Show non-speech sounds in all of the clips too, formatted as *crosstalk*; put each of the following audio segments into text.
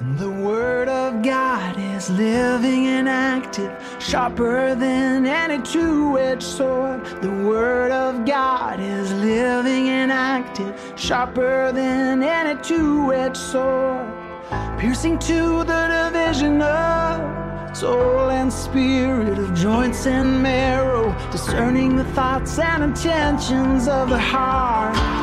The Word of God is living and active, sharper than any two edged sword. The Word of God is living and active, sharper than any two edged sword, piercing to the division of soul and spirit, of joints and marrow, discerning the thoughts and intentions of the heart.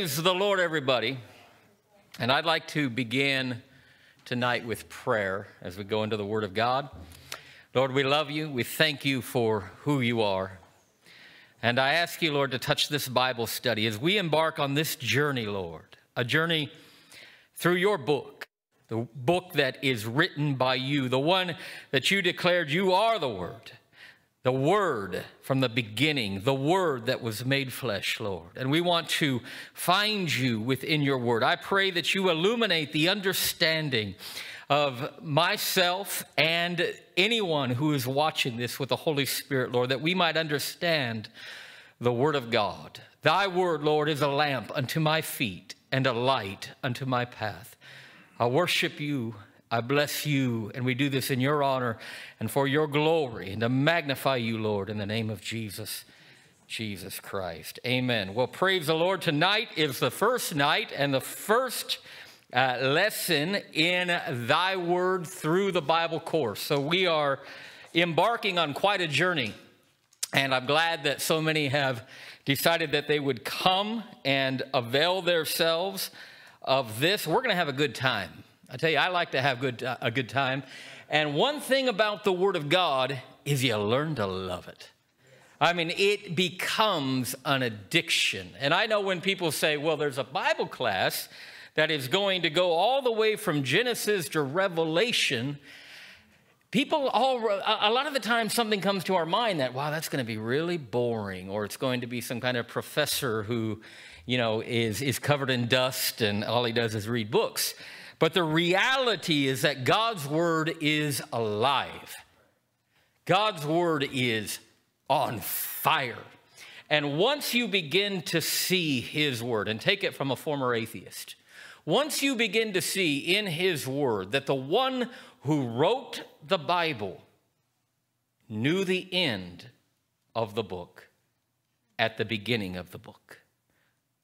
Praise the Lord, everybody. And I'd like to begin tonight with prayer as we go into the Word of God. Lord, we love you. We thank you for who you are. And I ask you, Lord, to touch this Bible study as we embark on this journey, Lord, a journey through your book, the book that is written by you, the one that you declared you are the Word, the Word from the beginning, the Word that was made flesh, Lord. And we want to find you within your Word. I pray that you illuminate the understanding of myself and anyone who is watching this with the Holy Spirit, Lord, that we might understand the Word of God. Thy Word, Lord, is a lamp unto my feet and a light unto my path. I worship you. I bless you, and we do this in your honor and for your glory, and to magnify you, Lord, in the name of Jesus, Jesus Christ. Amen. Well, praise the Lord. Tonight is the first night and the first uh, lesson in Thy Word through the Bible course. So we are embarking on quite a journey, and I'm glad that so many have decided that they would come and avail themselves of this. We're going to have a good time. I tell you, I like to have good, uh, a good time. And one thing about the Word of God is you learn to love it. I mean, it becomes an addiction. And I know when people say, well, there's a Bible class that is going to go all the way from Genesis to Revelation, people all, a lot of the time something comes to our mind that, wow, that's going to be really boring, or it's going to be some kind of professor who, you know, is, is covered in dust and all he does is read books. But the reality is that God's word is alive. God's word is on fire. And once you begin to see his word, and take it from a former atheist, once you begin to see in his word that the one who wrote the Bible knew the end of the book at the beginning of the book.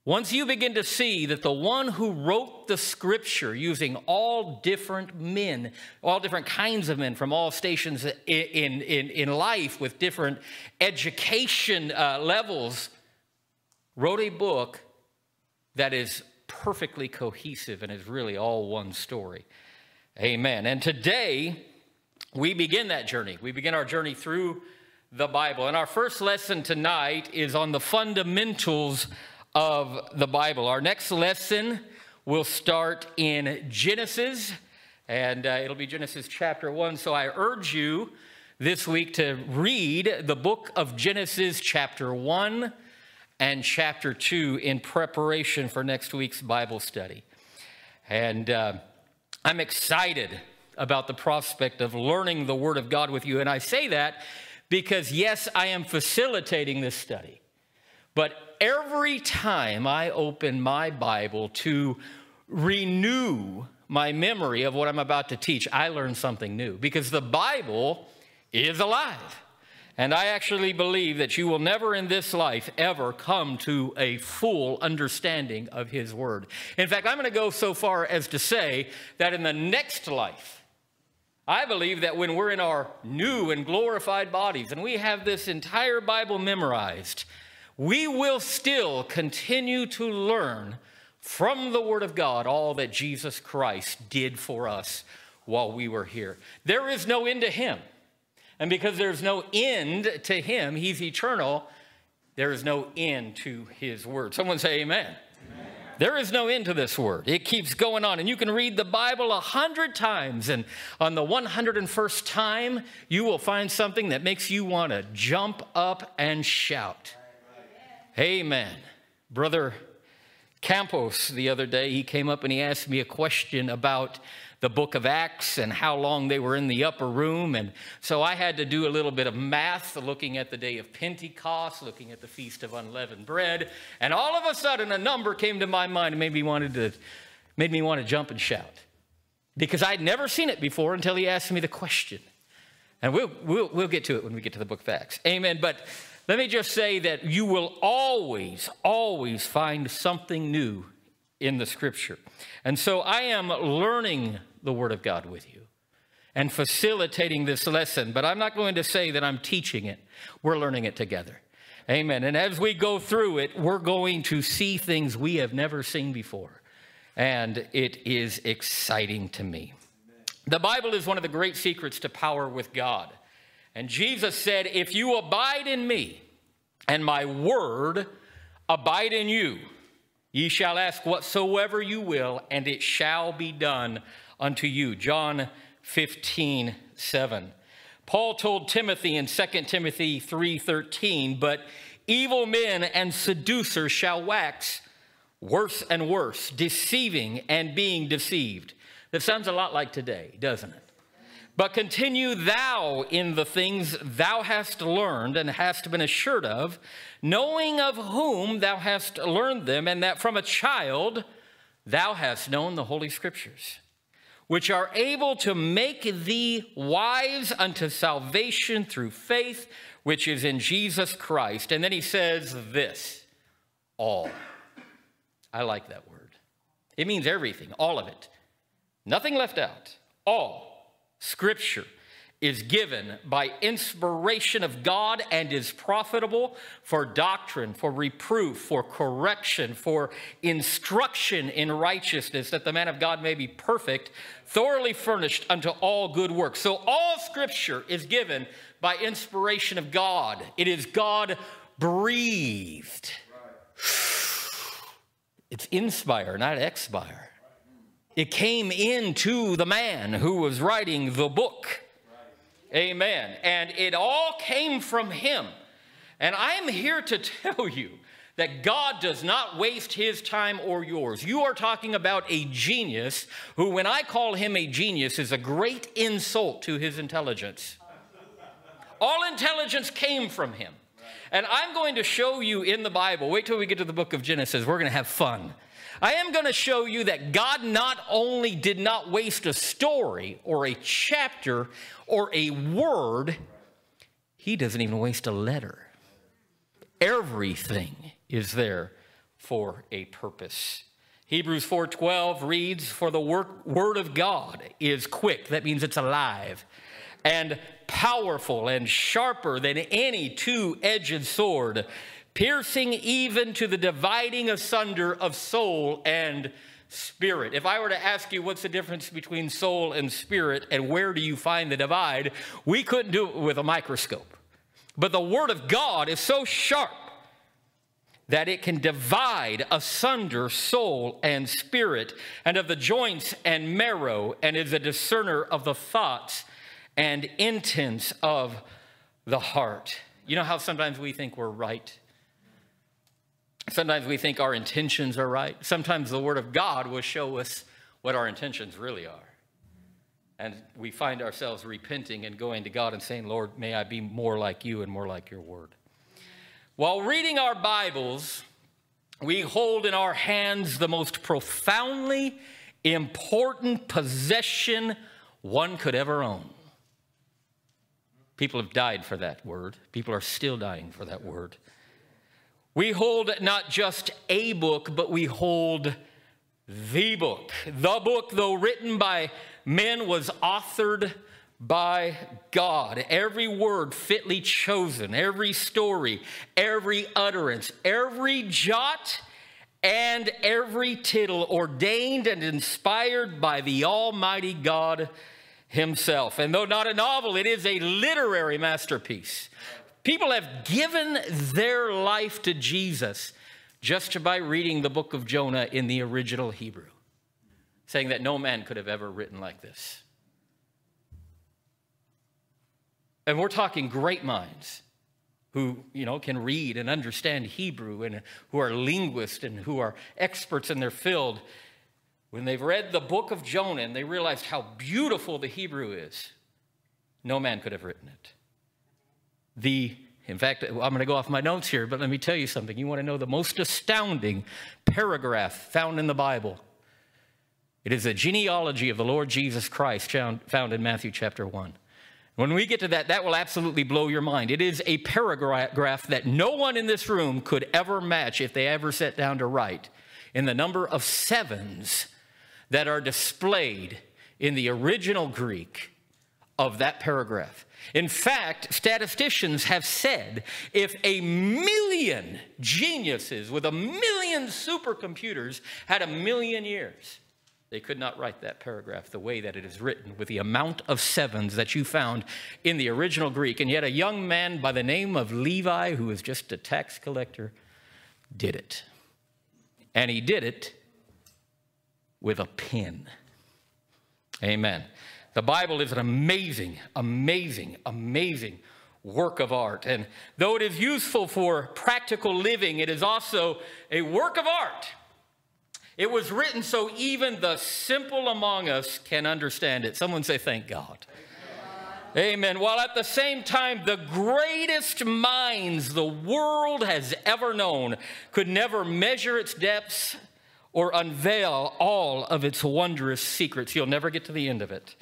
Once you begin to see that the one who wrote the scripture using all different men, all different kinds of men from all stations in, in, in life with different education uh, levels, wrote a book that is perfectly cohesive and is really all one story. Amen. And today, we begin that journey. We begin our journey through the Bible. And our first lesson tonight is on the fundamentals of the Bible. Our next lesson will start in Genesis, and uh, it'll be Genesis chapter 1. So I urge you this week to read the book of Genesis, chapter 1 and chapter 2, in preparation for next week's Bible study. And uh, I'm excited about the prospect of learning the Word of God with you. And I say that because, yes, I am facilitating this study. But every time I open my Bible to renew my memory of what I'm about to teach, I learn something new because the Bible is alive. And I actually believe that you will never in this life ever come to a full understanding of His Word. In fact, I'm going to go so far as to say that in the next life, I believe that when we're in our new and glorified bodies and we have this entire Bible memorized, we will still continue to learn from the Word of God all that Jesus Christ did for us while we were here. There is no end to Him. And because there's no end to Him, He's eternal, there is no end to His Word. Someone say, Amen. amen. There is no end to this word. It keeps going on. And you can read the Bible a hundred times. And on the 101st time, you will find something that makes you want to jump up and shout. Amen. Brother Campos, the other day, he came up and he asked me a question about the book of Acts and how long they were in the upper room. And so I had to do a little bit of math, looking at the day of Pentecost, looking at the Feast of Unleavened Bread. And all of a sudden, a number came to my mind and made me, wanted to, made me want to jump and shout because I'd never seen it before until he asked me the question. And we'll, we'll, we'll get to it when we get to the book of Acts. Amen. But let me just say that you will always, always find something new in the scripture. And so I am learning the Word of God with you and facilitating this lesson, but I'm not going to say that I'm teaching it. We're learning it together. Amen. And as we go through it, we're going to see things we have never seen before. And it is exciting to me. The Bible is one of the great secrets to power with God. And Jesus said, If you abide in me and my word abide in you, Ye shall ask whatsoever you will, and it shall be done unto you. John 15, 7. Paul told Timothy in 2 Timothy 3:13, but evil men and seducers shall wax worse and worse, deceiving and being deceived. That sounds a lot like today, doesn't it? But continue thou in the things thou hast learned and hast been assured of, knowing of whom thou hast learned them, and that from a child thou hast known the Holy Scriptures, which are able to make thee wise unto salvation through faith, which is in Jesus Christ. And then he says this all. I like that word. It means everything, all of it. Nothing left out. All Scripture is given by inspiration of God and is profitable for doctrine, for reproof, for correction, for instruction in righteousness, that the man of God may be perfect, thoroughly furnished unto all good works. So all Scripture is given by inspiration of God. It is God breathed. It's inspire, not expire. It came into the man who was writing the book. Amen. And it all came from him. And I'm here to *laughs* tell you that God does not waste his time or yours. You are talking about a genius who, when I call him a genius, is a great insult to his intelligence. All intelligence came from him. And I'm going to show you in the Bible, wait till we get to the book of Genesis, we're going to have fun. I am going to show you that God not only did not waste a story or a chapter or a word, He doesn't even waste a letter. Everything is there for a purpose. Hebrews 4:12 reads for the work, word of God is quick that means it's alive and powerful and sharper than any two-edged sword piercing even to the dividing asunder of soul and spirit. If I were to ask you what's the difference between soul and spirit and where do you find the divide, we couldn't do it with a microscope. But the Word of God is so sharp that it can divide asunder soul and spirit and of the joints and marrow and is a discerner of the thoughts and intents of the heart. You know how sometimes we think we're right Sometimes we think our intentions are right. Sometimes the Word of God will show us what our intentions really are. And we find ourselves repenting and going to God and saying, Lord, may I be more like you and more like your Word. While reading our Bibles, we hold in our hands the most profoundly important possession one could ever own. People have died for that word. People are still dying for that word. We hold not just a book, but we hold the book. The book, though written by men, was authored by God. Every word fitly chosen, every story, every utterance, every jot, and every tittle ordained and inspired by the Almighty God Himself. And though not a novel, it is a literary masterpiece. People have given their life to Jesus just by reading the book of Jonah in the original Hebrew, saying that no man could have ever written like this. And we're talking great minds who, you know, can read and understand Hebrew and who are linguists and who are experts in their field. When they've read the book of Jonah and they realized how beautiful the Hebrew is, no man could have written it. The in fact, I'm going to go off my notes here, but let me tell you something. You want to know the most astounding paragraph found in the Bible? It is a genealogy of the Lord Jesus Christ found, found in Matthew chapter 1. When we get to that, that will absolutely blow your mind. It is a paragraph that no one in this room could ever match if they ever sat down to write in the number of sevens that are displayed in the original Greek of that paragraph. In fact, statisticians have said if a million geniuses with a million supercomputers had a million years, they could not write that paragraph the way that it is written with the amount of sevens that you found in the original Greek. And yet, a young man by the name of Levi, who was just a tax collector, did it. And he did it with a pen. Amen. The Bible is an amazing, amazing, amazing work of art. And though it is useful for practical living, it is also a work of art it was written so even the simple among us can understand it. Someone say, Thank God. Amen. While at the same time, the greatest minds the world has ever known could never measure its depths or unveil all of its wondrous secrets. You'll never get to the end of it.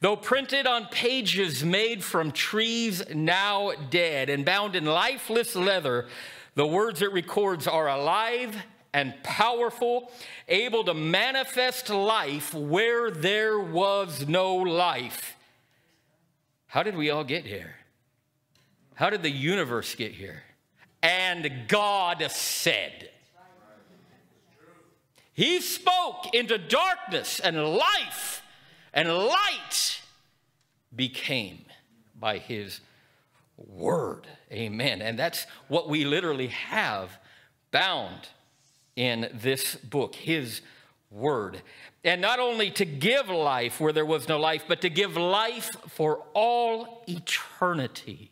Though printed on pages made from trees now dead and bound in lifeless leather, the words it records are alive and powerful, able to manifest life where there was no life. How did we all get here? How did the universe get here? And God said, He spoke into darkness, and life and light became by His word. Amen. And that's what we literally have bound in this book, his word. And not only to give life where there was no life, but to give life for all eternity.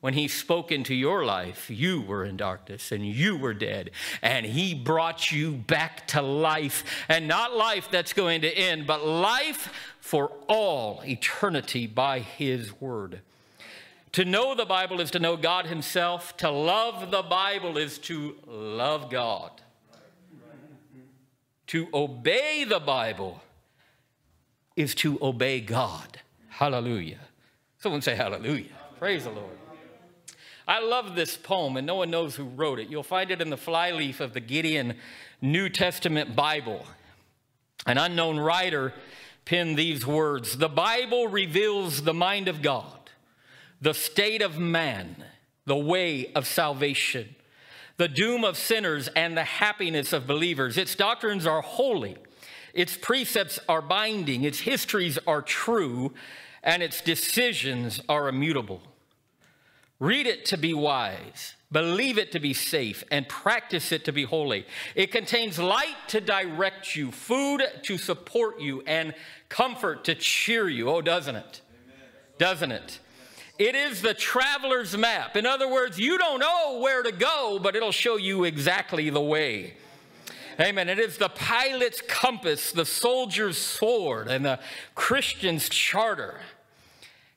When he spoke into your life, you were in darkness and you were dead, and he brought you back to life. And not life that's going to end, but life for all eternity by his word. To know the Bible is to know God himself. To love the Bible is to love God. To obey the Bible is to obey God. Hallelujah. Someone say hallelujah. Praise the Lord. I love this poem, and no one knows who wrote it. You'll find it in the flyleaf of the Gideon New Testament Bible. An unknown writer penned these words The Bible reveals the mind of God, the state of man, the way of salvation the doom of sinners and the happiness of believers. Its doctrines are holy, its precepts are binding, its histories are true, and its decisions are immutable. Read it to be wise, believe it to be safe, and practice it to be holy. It contains light to direct you, food to support you, and comfort to cheer you. Oh, doesn't it? Doesn't it? It is the traveler's map. In other words, you don't know where to go, but it'll show you exactly the way. Amen. It is the pilot's compass, the soldier's sword, and the Christian's charter.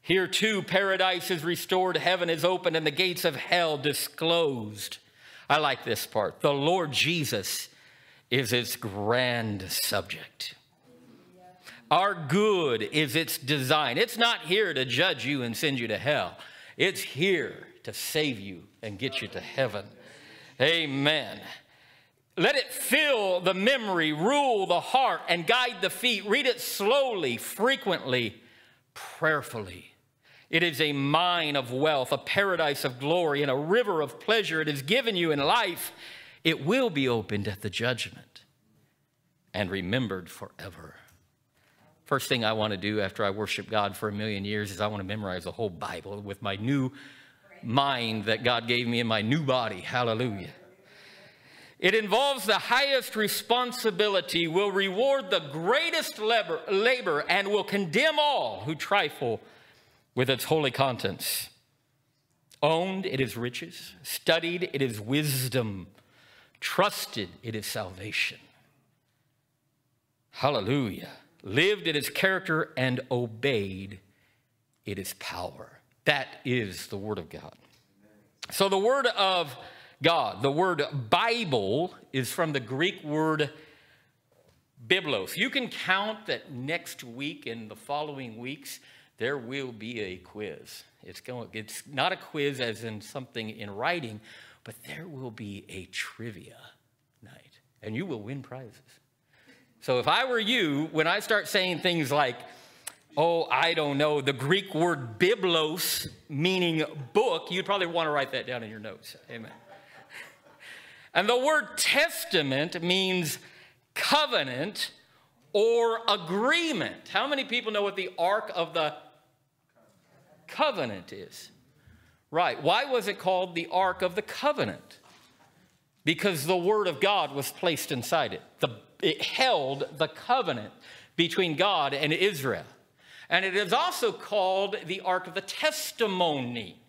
Here too, paradise is restored, heaven is opened, and the gates of hell disclosed. I like this part. The Lord Jesus is its grand subject. Our good is its design. It's not here to judge you and send you to hell, it's here to save you and get you to heaven. Amen. Let it fill the memory, rule the heart, and guide the feet. Read it slowly, frequently, prayerfully. It is a mine of wealth, a paradise of glory, and a river of pleasure it is given you in life. It will be opened at the judgment and remembered forever. First thing I want to do after I worship God for a million years is I want to memorize the whole Bible with my new mind that God gave me in my new body. Hallelujah. It involves the highest responsibility, will reward the greatest labor, labor, and will condemn all who trifle with its holy contents. Owned, it is riches. Studied, it is wisdom. Trusted, it is salvation. Hallelujah. Lived, it is character. And obeyed, it is power. That is the Word of God. So the Word of God. The word Bible is from the Greek word biblos. You can count that next week and the following weeks, there will be a quiz. It's, going, it's not a quiz as in something in writing, but there will be a trivia night, and you will win prizes. So if I were you, when I start saying things like, oh, I don't know, the Greek word biblos, meaning book, you'd probably want to write that down in your notes. Amen. *laughs* And the word testament means covenant or agreement. How many people know what the Ark of the Covenant is? Right. Why was it called the Ark of the Covenant? Because the Word of God was placed inside it. The, it held the covenant between God and Israel. And it is also called the Ark of the Testimony.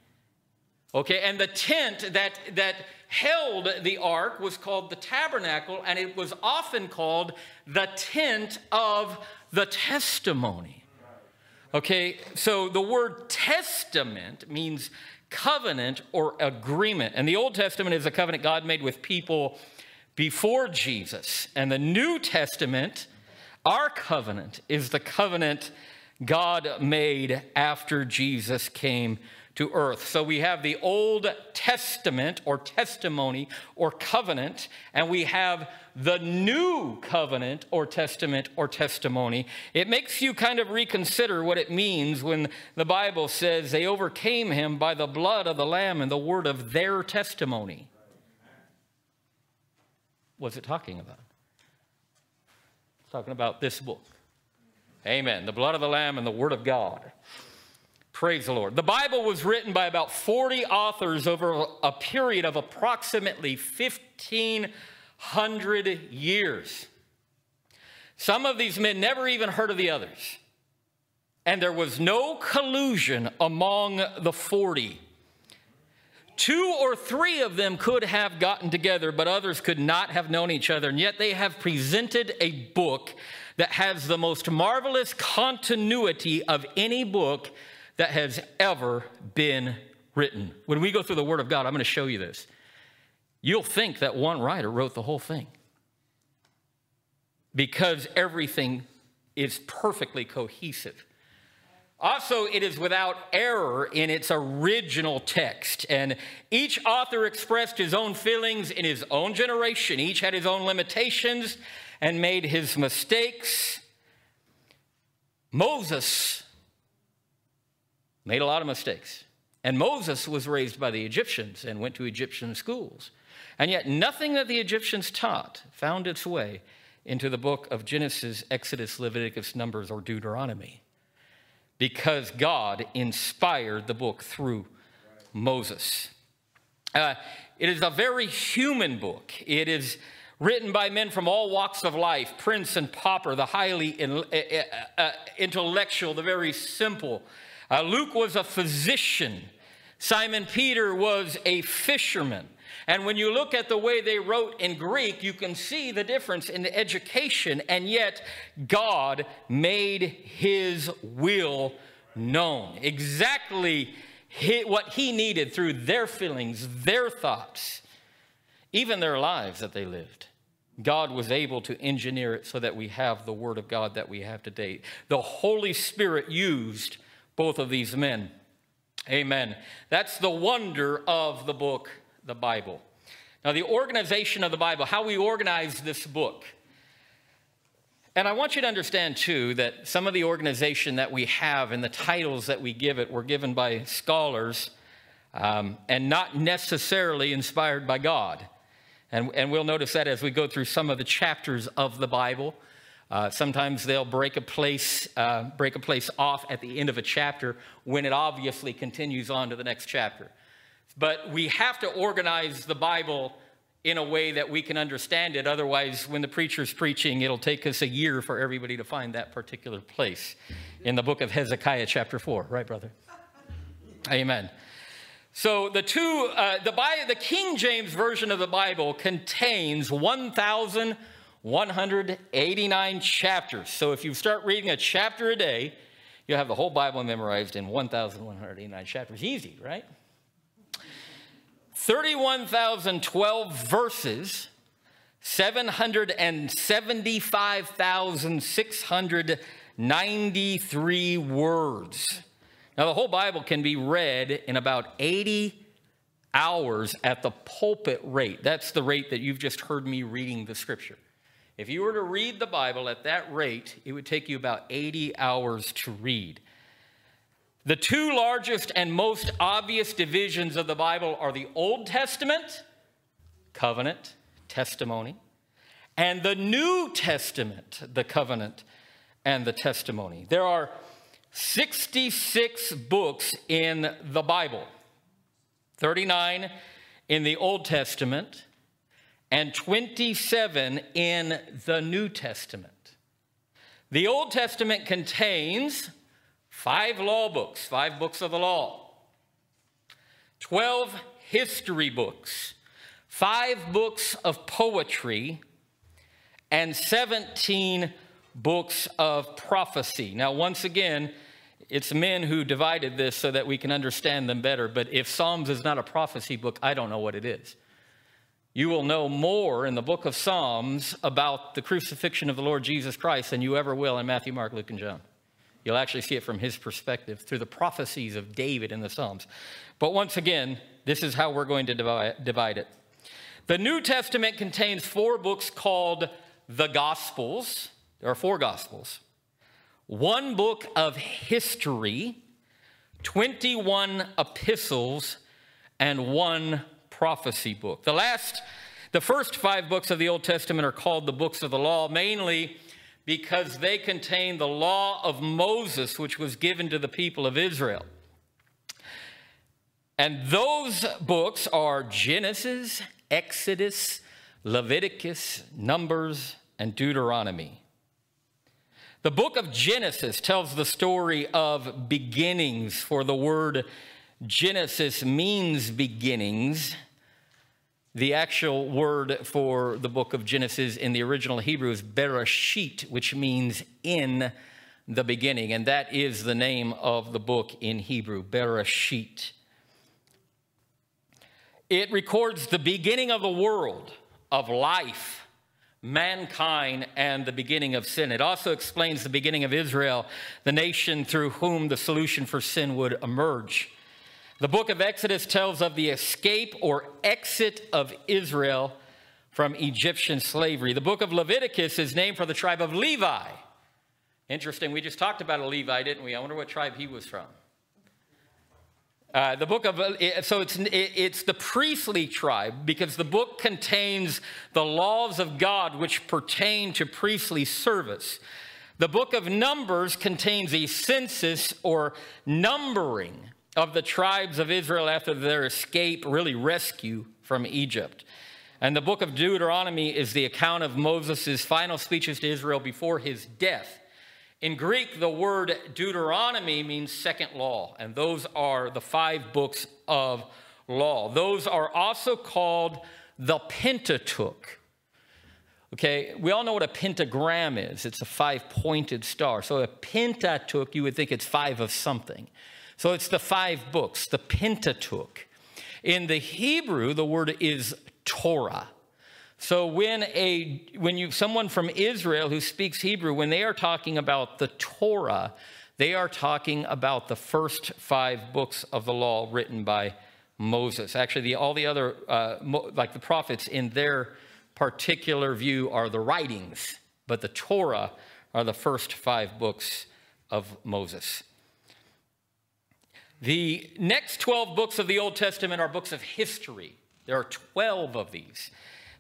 Okay, and the tent that, that held the ark was called the tabernacle, and it was often called the tent of the testimony. Okay, so the word testament means covenant or agreement. And the Old Testament is a covenant God made with people before Jesus. And the New Testament, our covenant, is the covenant God made after Jesus came to earth. So we have the Old Testament or testimony or covenant, and we have the new covenant or testament or testimony. It makes you kind of reconsider what it means when the Bible says they overcame him by the blood of the Lamb and the word of their testimony. What's it talking about? It's talking about this book. Amen. The blood of the Lamb and the word of God. Praise the Lord. The Bible was written by about 40 authors over a period of approximately 1,500 years. Some of these men never even heard of the others. And there was no collusion among the 40. Two or three of them could have gotten together, but others could not have known each other. And yet they have presented a book that has the most marvelous continuity of any book that has ever been written. When we go through the Word of God, I'm going to show you this. You'll think that one writer wrote the whole thing because everything is perfectly cohesive. Also, it is without error in its original text. And each author expressed his own feelings in his own generation. Each had his own limitations and made his mistakes. Moses made a lot of mistakes. And Moses was raised by the Egyptians and went to Egyptian schools. And yet, nothing that the Egyptians taught found its way into the book of Genesis, Exodus, Leviticus, Numbers, or Deuteronomy because God inspired the book through Moses. Uh, it is a very human book. It is written by men from all walks of life prince and pauper, the highly in, uh, uh, uh intellectual, the very simple, uh, Luke was a physician. Simon Peter was a fisherman. And when you look at the way they wrote in Greek, you can see the difference in the education, and yet God made his will known. Exactly what he needed through their feelings, their thoughts, even their lives that they lived. God was able to engineer it so that we have the Word of God that we have today. The Holy Spirit used both of these men. Amen. That's the wonder of the book, the Bible. Now, the organization of the Bible, how we organize this book. And I want you to understand, too, that some of the organization that we have and the titles that we give it were given by scholars um, and not necessarily inspired by God. And, and we'll notice that as we go through some of the chapters of the Bible. Uh, sometimes they'll break a place, uh, break a place off at the end of a chapter when it obviously continues on to the next chapter. But we have to organize the Bible in a way that we can understand it. Otherwise, when the preacher's preaching, it'll take us a year for everybody to find that particular place in the book of Hezekiah, chapter 4. Right, brother? Amen. So the two, uh, the, the King James version of the Bible contains 1,189 chapters. So if you start reading a chapter a day, you'll have the whole Bible memorized in 1,189 chapters. Easy, right? 31,012 verses, 775,693 words. Now, the whole Bible can be read in about 80 hours at the pulpit rate. That's the rate that you've just heard me reading the scripture. If you were to read the Bible at that rate, it would take you about 80 hours to read. The two largest and most obvious divisions of the Bible are the Old Testament, covenant, testimony, and the New Testament, the covenant and the testimony. There are 66 books in the Bible, 39 in the Old Testament, and 27 in the New Testament. The Old Testament contains five law books, five books of the law, 12 history books, five books of poetry, and 17 books of prophecy. Now, once again, it's men who divided this so that we can understand them better. But if Psalms is not a prophecy book, I don't know what it is. You will know more in the book of Psalms about the crucifixion of the Lord Jesus Christ than you ever will in Matthew, Mark, Luke, and John. You'll actually see it from his perspective through the prophecies of David in the Psalms. But once again, this is how we're going to divide it. The New Testament contains four books called the Gospels. There are four Gospels, one book of history, 21 epistles, and one prophecy book. The last, the first five books of the Old Testament are called the books of the law, mainly because they contain the law of Moses, which was given to the people of Israel. And those books are Genesis, Exodus, Leviticus, Numbers, and Deuteronomy. The book of Genesis tells the story of beginnings, for the word Genesis means beginnings. The actual word for the book of Genesis in the original Hebrew is Bereshit, which means in the beginning, and that is the name of the book in Hebrew, Bereshit. It records the beginning of the world, of life, mankind and the beginning of sin. It also explains the beginning of Israel, the nation through whom the solution for sin would emerge. The book of Exodus tells of the escape or exit of Israel from Egyptian slavery. The book of Leviticus is named for the tribe of Levi. Interesting, we just talked about a Levi, didn't we? I wonder what tribe he was from. Uh, the book of, uh, so it's, it's the priestly tribe because the book contains the laws of God which pertain to priestly service. The book of Numbers contains a census or numbering of the tribes of Israel after their escape, really rescue from Egypt. And the book of Deuteronomy is the account of Moses' final speeches to Israel before his death. In Greek, the word Deuteronomy means second law, and those are the five books of law. Those are also called the Pentateuch. Okay, we all know what a pentagram is. It's a five pointed star. So a Pentateuch, you would think it's five of something. So it's the five books, the Pentateuch. In the Hebrew, the word is Torah. So when a when you someone from Israel who speaks Hebrew, when they are talking about the Torah, they are talking about the first five books of the law written by Moses. Actually, the, all the other uh, mo, like the prophets in their particular view are the writings, but the Torah are the first five books of Moses. The next 12 books of the Old Testament are books of history. There are 12 of these.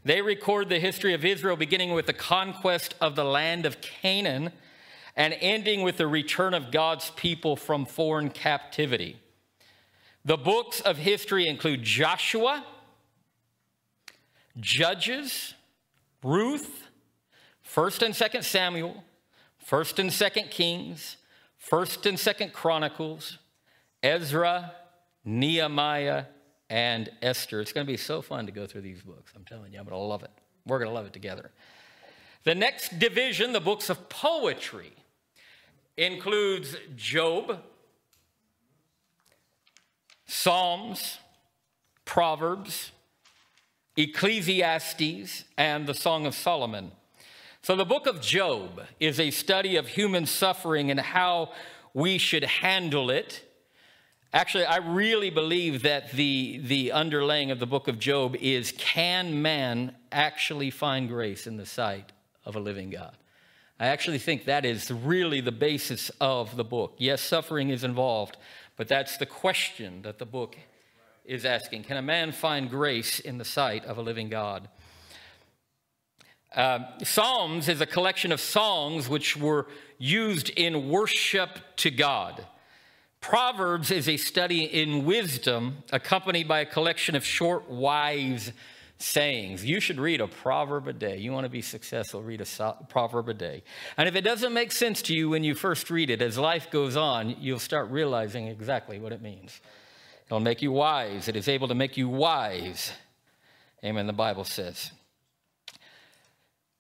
They record the history of Israel, beginning with the conquest of the land of Canaan and ending with the return of God's people from foreign captivity. The books of history include Joshua, Judges, Ruth, 1st and 2nd Samuel, 1st and 2nd Kings, 1st and 2nd Chronicles, Ezra, Nehemiah, and Esther. It's going to be so fun to go through these books. I'm telling you, I'm going to love it. We're going to love it together. The next division, the books of poetry, includes Job, Psalms, Proverbs, Ecclesiastes, and the Song of Solomon. So, the book of Job is a study of human suffering and how we should handle it. Actually, I really believe that the, the underlaying of the book of Job is can man actually find grace in the sight of a living God? I actually think that is really the basis of the book. Yes, suffering is involved, but that's the question that the book is asking Can a man find grace in the sight of a living God? Uh, Psalms is a collection of songs which were used in worship to God. Proverbs is a study in wisdom accompanied by a collection of short, wise sayings. You should read a proverb a day. You want to be successful, read a proverb a day. And if it doesn't make sense to you when you first read it, as life goes on, you'll start realizing exactly what it means. It'll make you wise. It is able to make you wise. Amen, the Bible says.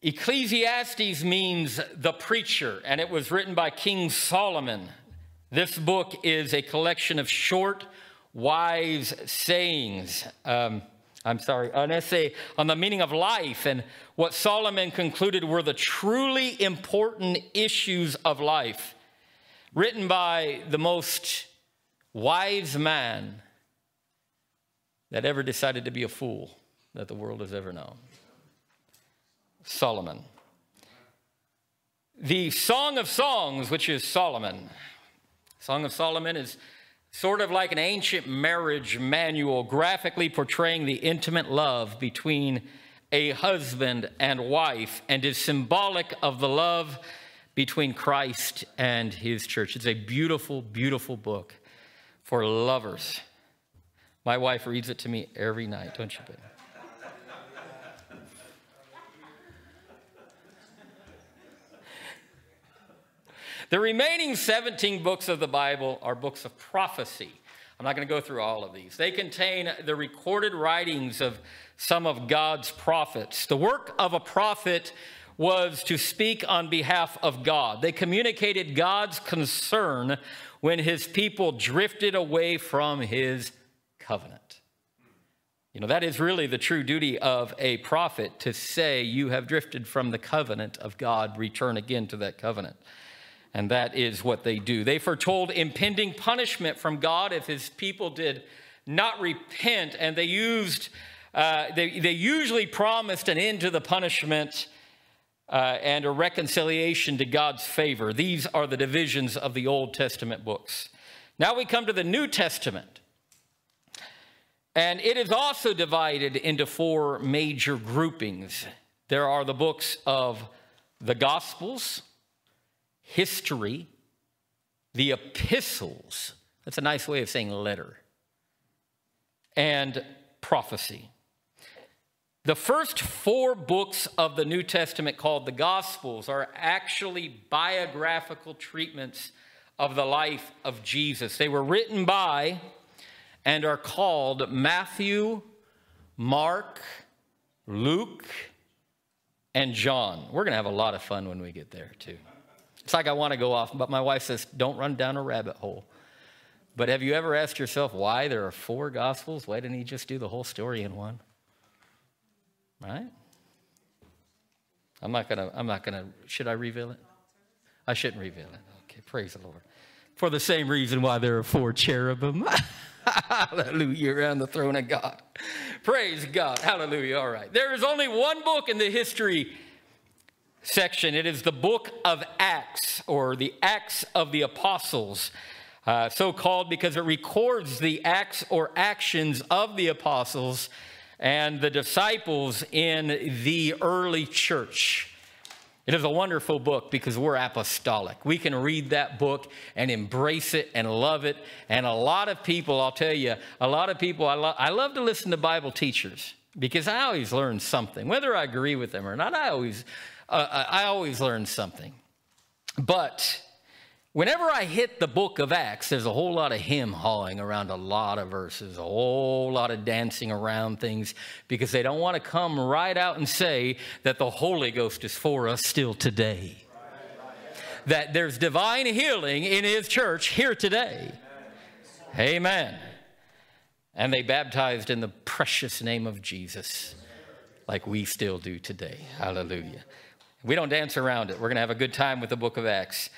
Ecclesiastes means the preacher, and it was written by King Solomon. This book is a collection of short, wise sayings. Um, I'm sorry, an essay on the meaning of life and what Solomon concluded were the truly important issues of life, written by the most wise man that ever decided to be a fool that the world has ever known. Solomon. The Song of Songs, which is Solomon. Song of Solomon is sort of like an ancient marriage manual, graphically portraying the intimate love between a husband and wife, and is symbolic of the love between Christ and his church. It's a beautiful, beautiful book for lovers. My wife reads it to me every night, don't you, babe? The remaining 17 books of the Bible are books of prophecy. I'm not going to go through all of these. They contain the recorded writings of some of God's prophets. The work of a prophet was to speak on behalf of God. They communicated God's concern when his people drifted away from his covenant. You know, that is really the true duty of a prophet to say, You have drifted from the covenant of God, return again to that covenant. And that is what they do. They foretold impending punishment from God if his people did not repent, and they used, uh, they, they usually promised an end to the punishment uh, and a reconciliation to God's favor. These are the divisions of the Old Testament books. Now we come to the New Testament. And it is also divided into four major groupings. There are the books of the Gospels, history, the epistles. That's a nice way of saying letter. And prophecy. The first four books of the New Testament, called the Gospels, are actually biographical treatments of the life of Jesus. They were written by and are called Matthew, Mark, Luke, and John. We're going to have a lot of fun when we get there, too. It's like I want to go off, but my wife says, don't run down a rabbit hole. But have you ever asked yourself why there are four gospels? Why didn't he just do the whole story in one? Right? I'm not gonna, I'm not gonna, should I reveal it? I shouldn't reveal it. Okay, praise the Lord. For the same reason why there are four cherubim. *laughs* Hallelujah, around the throne of God. Praise God. Hallelujah. All right. There is only one book in the history section. It is the book of Acts, or the Acts of the Apostles, uh, so called because it records the acts or actions of the apostles and the disciples in the early church. It is a wonderful book because we're apostolic. We can read that book and embrace it and love it. And a lot of people, I'll tell you, a lot of people, I, lo- I love to listen to Bible teachers. because I always learn something. Whether I agree with them or not, I always, uh, I always learn something. But whenever I hit the book of Acts, there's a whole lot of hem hawing around a lot of verses, a whole lot of dancing around things because they don't want to come right out and say that the Holy Ghost is for us still today. That there's divine healing in His church here today. Amen. And they baptized in the precious name of Jesus, like we still do today. Hallelujah. We don't dance around it. We're going to have a good time with the book of Acts.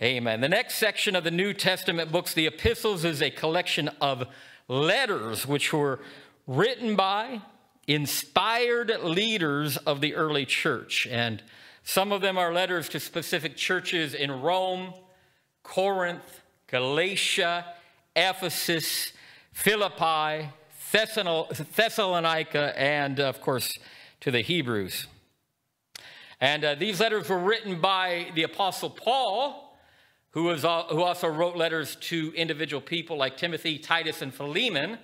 Amen. The next section of the New Testament books, the epistles, is a collection of letters which were written by inspired leaders of the early church. And some of them are letters to specific churches in Rome, Corinth, Galatia, Ephesus, Philippi, Thessalonica, and of course to the Hebrews. And uh, these letters were written by the Apostle Paul, who, was, uh, who also wrote letters to individual people like Timothy, Titus, and Philemon.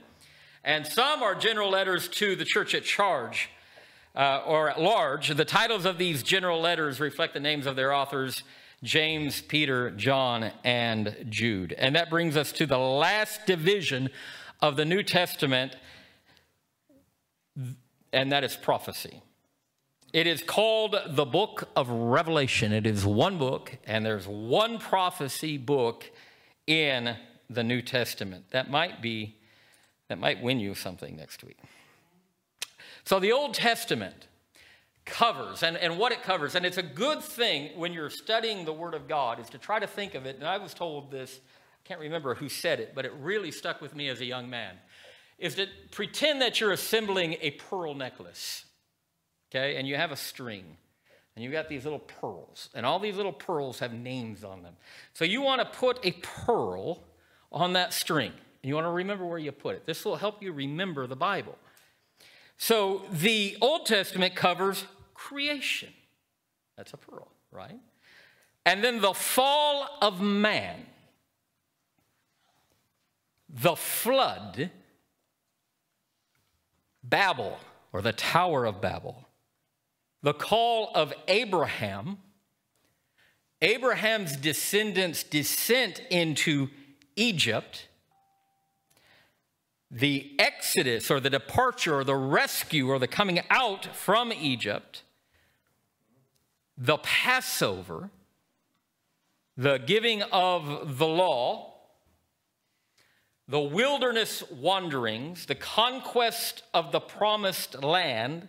And some are general letters to the church at charge uh, or at large. The titles of these general letters reflect the names of their authors James, Peter, John, and Jude. And that brings us to the last division of the New Testament, and that is prophecy. It is called the book of Revelation. It is one book, and there's one prophecy book in the New Testament. That might be, that might win you something next week. So the Old Testament covers and, and what it covers, and it's a good thing when you're studying the Word of God, is to try to think of it. And I was told this, I can't remember who said it, but it really stuck with me as a young man, is to pretend that you're assembling a pearl necklace okay? And you have a string, and you've got these little pearls, and all these little pearls have names on them. So you want to put a pearl on that string, and you want to remember where you put it. This will help you remember the Bible. So the Old Testament covers creation. That's a pearl, right? And then the fall of man, the flood, Babel, or the Tower of Babel, the call of Abraham, Abraham's descendants' descent into Egypt, the exodus or the departure or the rescue or the coming out from Egypt, the Passover, the giving of the law, the wilderness wanderings, the conquest of the promised land,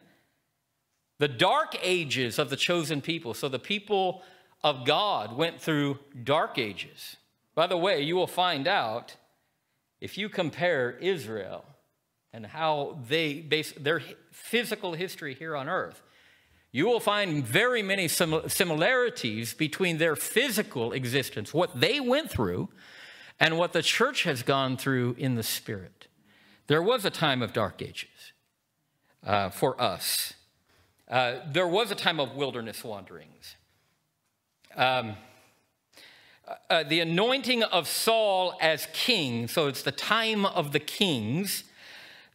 the dark ages of the chosen people. So the people of God went through dark ages. By the way, you will find out if you compare Israel and how they base their physical history here on earth, you will find very many similarities between their physical existence, what they went through, and what the church has gone through in the spirit. There was a time of dark ages uh, for us. Uh, there was a time of wilderness wanderings. Um, uh, the anointing of Saul as king, so it's the time of the kings,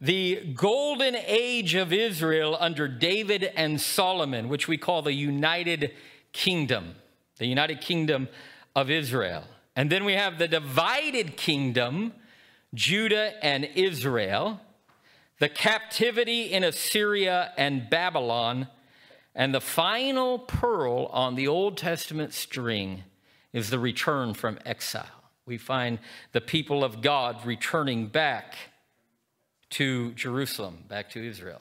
the golden age of Israel under David and Solomon, which we call the United Kingdom, the United Kingdom of Israel. And then we have the divided kingdom, Judah and Israel the captivity in Assyria and Babylon, and the final pearl on the Old Testament string is the return from exile. We find the people of God returning back to Jerusalem, back to Israel.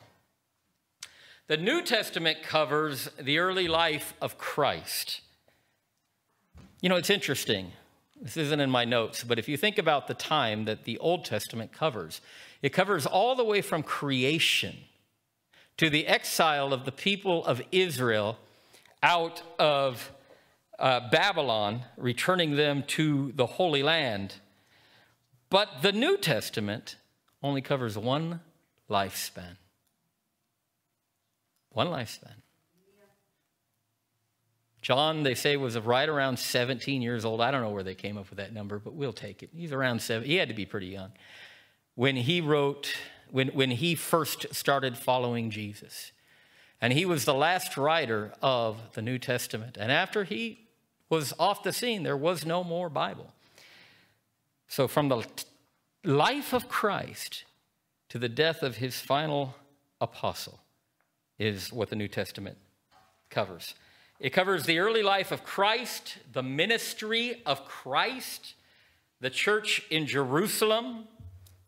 The New Testament covers the early life of Christ. You know, it's interesting. This isn't in my notes, but if you think about the time that the Old Testament covers, it covers all the way from creation to the exile of the people of Israel out of uh, Babylon, returning them to the Holy Land. But the New Testament only covers one lifespan. One lifespan. John, they say, was right around 17 years old. I don't know where they came up with that number, but we'll take it. He's around seven. He had to be pretty young when he wrote when, when he first started following Jesus. And he was the last writer of the New Testament. And after he was off the scene, there was no more Bible. So, from the life of Christ to the death of his final apostle, is what the New Testament covers. It covers the early life of Christ, the ministry of Christ, the church in Jerusalem,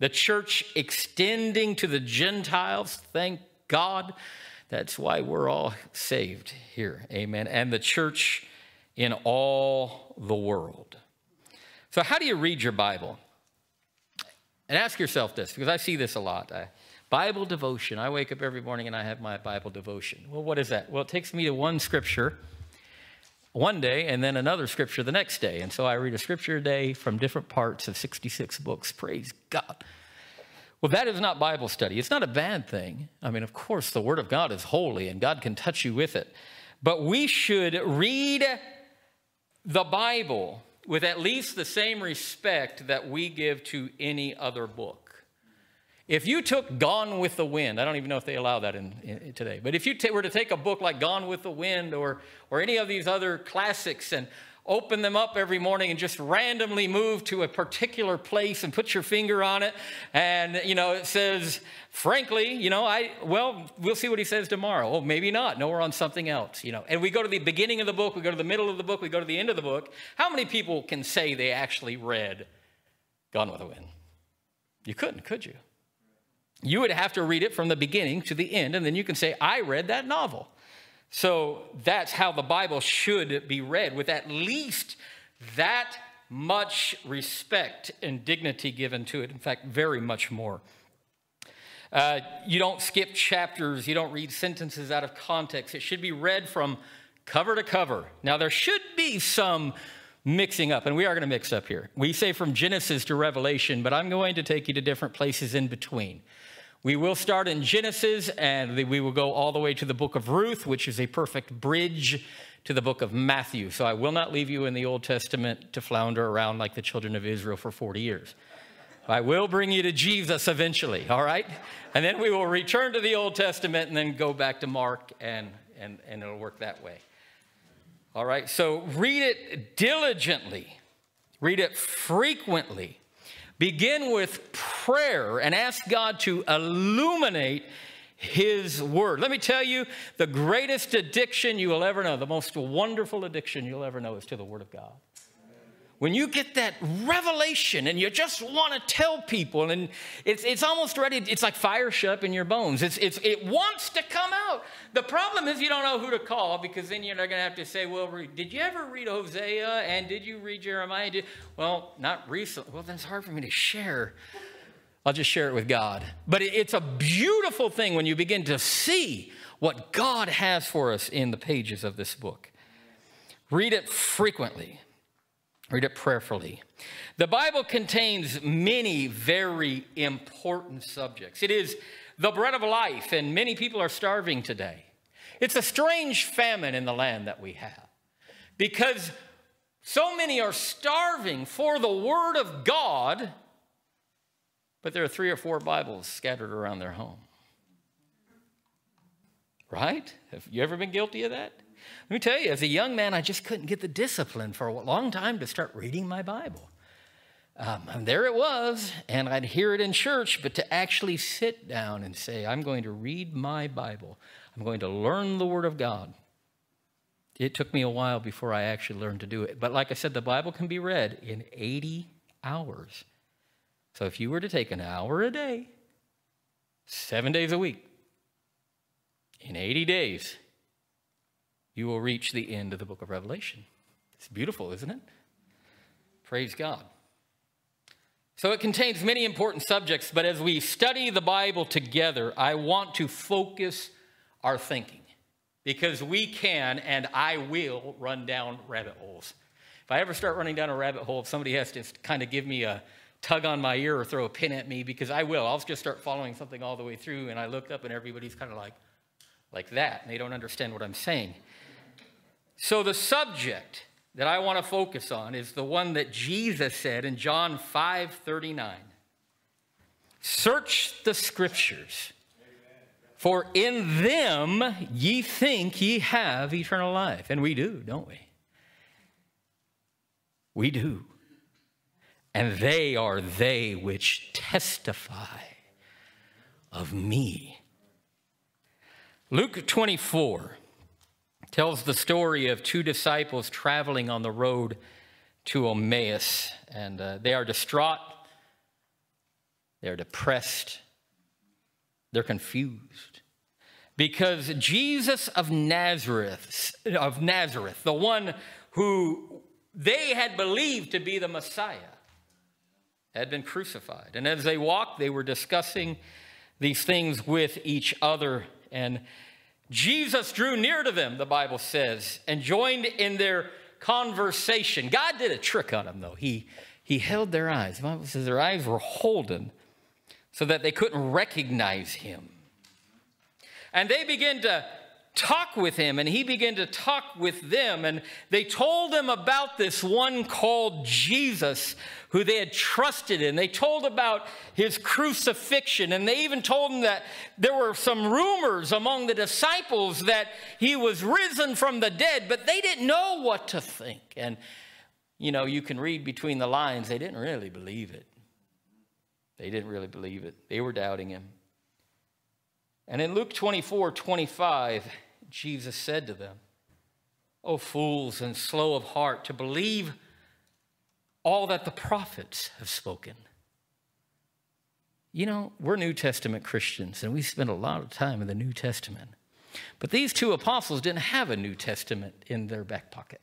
the church extending to the Gentiles. Thank God. That's why we're all saved here. Amen. And the church in all the world. So, how do you read your Bible? And ask yourself this, because I see this a lot. I, Bible devotion. I wake up every morning and I have my Bible devotion. Well, what is that? Well, it takes me to one scripture one day and then another scripture the next day. And so I read a scripture a day from different parts of 66 books. Praise God. Well, that is not Bible study. It's not a bad thing. I mean, of course, the Word of God is holy and God can touch you with it. But we should read the Bible with at least the same respect that we give to any other book. If you took Gone with the Wind, I don't even know if they allow that in, in today, but if you t- were to take a book like Gone with the Wind or, or any of these other classics and open them up every morning and just randomly move to a particular place and put your finger on it and you know it says frankly you know i well we'll see what he says tomorrow. Oh maybe not. No we're on something else you know. And we go to the beginning of the book we go to the middle of the book we go to the end of the book. How many people can say they actually read gone with the wind? You couldn't could you you would have to read it from the beginning to the end, and then you can say, I read that novel. So that's how the Bible should be read, with at least that much respect and dignity given to it. In fact, very much more. Uh, you don't skip chapters, you don't read sentences out of context. It should be read from cover to cover. Now, there should be some mixing up, and we are going to mix up here. We say from Genesis to Revelation, but I'm going to take you to different places in between. We will start in Genesis and we will go all the way to the book of Ruth, which is a perfect bridge to the book of Matthew. So I will not leave you in the Old Testament to flounder around like the children of Israel for 40 years. I will bring you to Jesus eventually, all right? And then we will return to the Old Testament and then go back to Mark, and, and, and it'll work that way. All right, so read it diligently, read it frequently. Begin with prayer and ask God to illuminate His Word. Let me tell you, the greatest addiction you will ever know, the most wonderful addiction you'll ever know is to the Word of God when you get that revelation and you just want to tell people and it's, it's almost ready it's like fire shut up in your bones. It's, it's, it wants to come out. The problem is you don't know who to call because then you're going to have to say well did you ever read hosea and did you read jeremiah? Did, well not recently. Well then it's hard for me to share. I'll just share it with god. But it, it's a beautiful thing when you begin to see what god has for us in the pages of this book. Read it frequently Read it prayerfully. The Bible contains many very important subjects. It is the bread of life, and many people are starving today. It's a strange famine in the land that we have because so many are starving for the Word of God, but there are three or four Bibles scattered around their home. Right? Have you ever been guilty of that? Let me tell you, as a young man, I just couldn't get the discipline for a long time to start reading my Bible. Um, and there it was, and I'd hear it in church, but to actually sit down and say, I'm going to read my Bible, I'm going to learn the Word of God. It took me a while before I actually learned to do it. But like I said, the Bible can be read in 80 hours. So if you were to take an hour a day, seven days a week, in 80 days, you will reach the end of the book of Revelation. It's beautiful, isn't it? Praise God. So it contains many important subjects, but as we study the Bible together, I want to focus our thinking because we can and I will run down rabbit holes. If I ever start running down a rabbit hole, if somebody has to kind of give me a tug on my ear or throw a pin at me, because I will, I'll just start following something all the way through, and I look up and everybody's kind of like, like that, and they don't understand what I'm saying. So, the subject that I want to focus on is the one that Jesus said in John 5 39. Search the scriptures, for in them ye think ye have eternal life. And we do, don't we? We do. And they are they which testify of me. Luke 24 tells the story of two disciples traveling on the road to Emmaus, and uh, they are distraught, they're depressed, they're confused. Because Jesus of Nazareth, of Nazareth, the one who they had believed to be the Messiah, had been crucified. And as they walked, they were discussing these things with each other. And Jesus drew near to them, the Bible says, and joined in their conversation. God did a trick on them, though. He, he held their eyes. The Bible says their eyes were holden so that they couldn't recognize him. And they began to talk with him, and he began to talk with them. And they told him about this one called Jesus, who they had trusted in. They told about his crucifixion, and they even told him that there were some rumors among the disciples that he was risen from the dead, but they didn't know what to think. And, you know, you can read between the lines, they didn't really believe it. They didn't really believe it, they were doubting him. And in Luke 24 25, Jesus said to them, O fools and slow of heart to believe all that the prophets have spoken. You know, we're New Testament Christians and we spend a lot of time in the New Testament. But these two apostles didn't have a New Testament in their back pocket,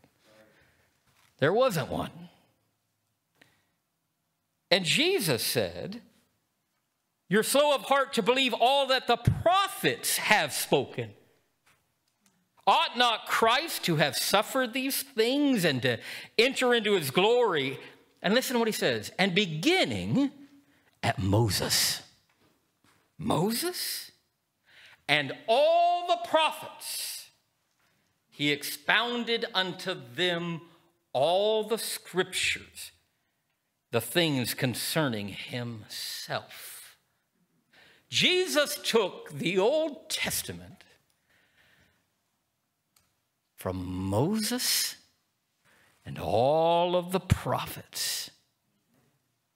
there wasn't one. And Jesus said, You're slow of heart to believe all that the prophets have spoken. Ought not Christ to have suffered these things and to enter into his glory? And listen to what he says and beginning at Moses. Moses and all the prophets, he expounded unto them all the scriptures, the things concerning himself. Jesus took the Old Testament from Moses and all of the prophets.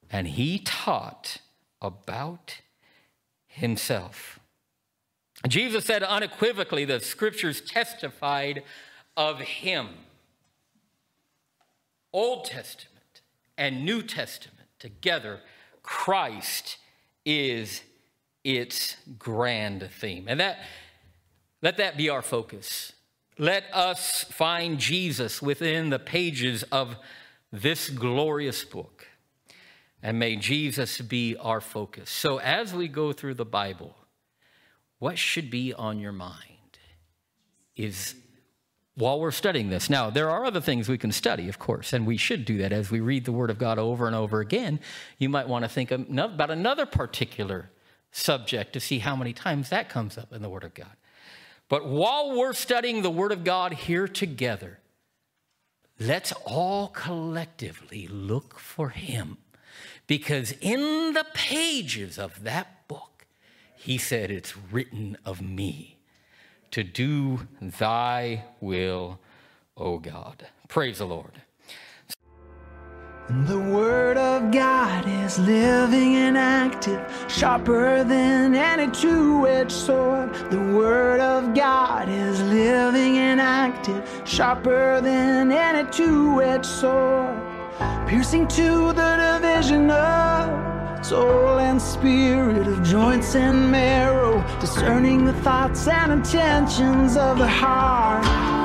And he taught about himself. Jesus said unequivocally the scriptures testified of him. Old Testament and New Testament together, Christ is its grand theme. And that let that be our focus. Let us find Jesus within the pages of this glorious book. And may Jesus be our focus. So, as we go through the Bible, what should be on your mind is while we're studying this. Now, there are other things we can study, of course, and we should do that as we read the Word of God over and over again. You might want to think about another particular subject to see how many times that comes up in the Word of God. But while we're studying the Word of God here together, let's all collectively look for Him. Because in the pages of that book, He said, It's written of me to do thy will, O God. Praise the Lord. The Word of God is living and active, sharper than any two edged sword. The Word of God is living and active, sharper than any two edged sword, piercing to the division of soul and spirit, of joints and marrow, discerning the thoughts and intentions of the heart.